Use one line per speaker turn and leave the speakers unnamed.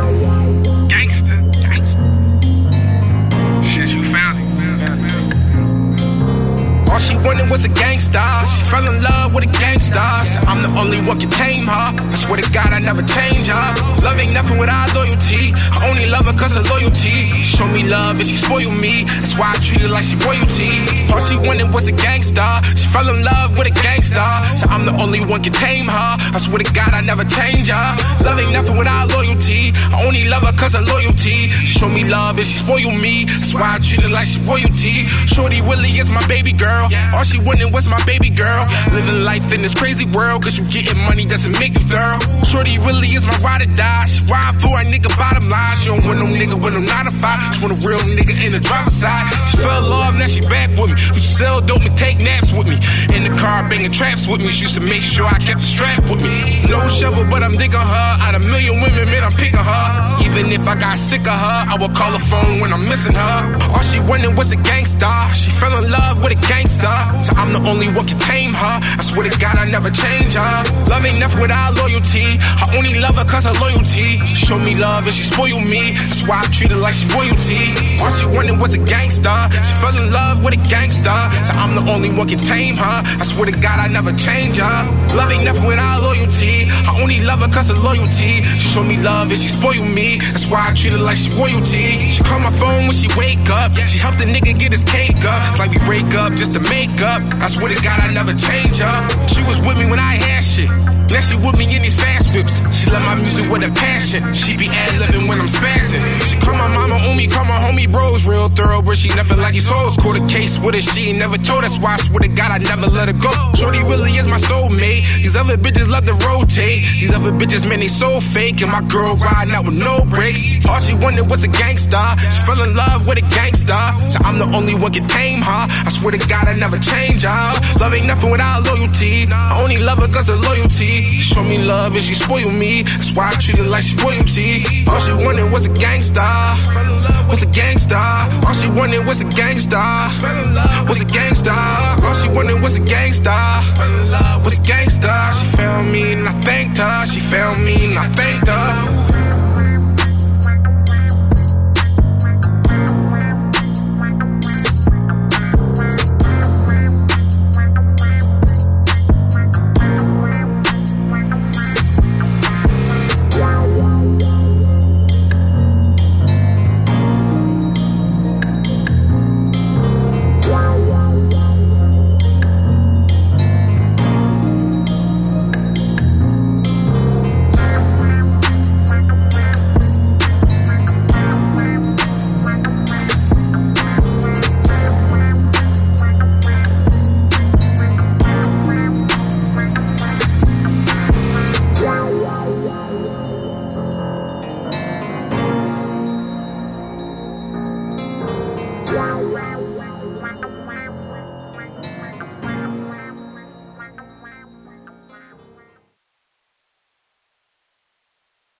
Gangster. Gangster. Shit, you found. All she wanted was a gangsta. She fell in love with a gangsta. I'm the only one can tame her. I swear to God, I never change her. Love ain't nothing without loyalty. I only love her cause of loyalty. She show me love and she spoil me. That's why I treat her like she royalty. All she wanted was a gangsta. She fell in love with a gangsta. So I'm the only one can tame her. I swear to God, I never change her. Love ain't nothing cause of loyalty. She show me love and she spoil me. That's why I treat her like she royalty. Shorty really is my baby girl. All she wanted was my baby girl. Living life in this crazy world, cause you getting money doesn't make you thorough. Shorty really is my ride or die. She ride for a nigga bottom line. She don't want no nigga with no 9 to 5. She want a real nigga in the driver's side. She fell in love, now she back with me. Used to sell dope and take naps with me. In the car, banging traps with me. She used to make sure I kept the strap with me. No shovel, but I'm digging her. Out of million women, man, I'm picking her. Even if I got sick of her, I would call her phone when I'm missing her. All she wanted was a gangster. She fell in love with a gangster. So I'm the only one can tame her. I swear to God, I never change her. Love ain't nothing without loyalty. I only love her cause of loyalty. She show me love and she spoil me. That's why I treat her like she royalty. All she wanted was a gangster. She fell in love with a gangster. So I'm the only one can tame her. I swear to God, I never change her. Love ain't nothing without loyalty. Love her cause of loyalty. She show me love and she spoil me. That's why I treat her like she royalty. She call my phone when she wake up. She help the nigga get his cake up. It's like we break up just to make up. I swear to God, I never change her. She was with me when I had shit. Now she with me in these fast whips. She love my music with a passion. She be ad libbing when I'm spazzing. She call my mama on me, call my homie bros real thorough, but she never like his hoes. Caught a case with her, she ain't never told us why. I swear to God, I never let her go. Shorty really is my soulmate. These other bitches love to rotate. These other bitches, man, they so fake. And my girl riding out with no brakes. All she wanted was a gangster. She fell in love with a gangster. So I'm the only one can tame her. I swear to God, I never change her. Love ain't nothing without loyalty. I only love her cause of loyalty. She show me love and she spoil me. That's why I treat her like she royalty. All she wanted was a gangster. Was a gangster. All she wanted was a gangster. Was a gangster. All she wanted was a gangster. Was a gangster. She found me and I thanked her. She found me and I thanked her.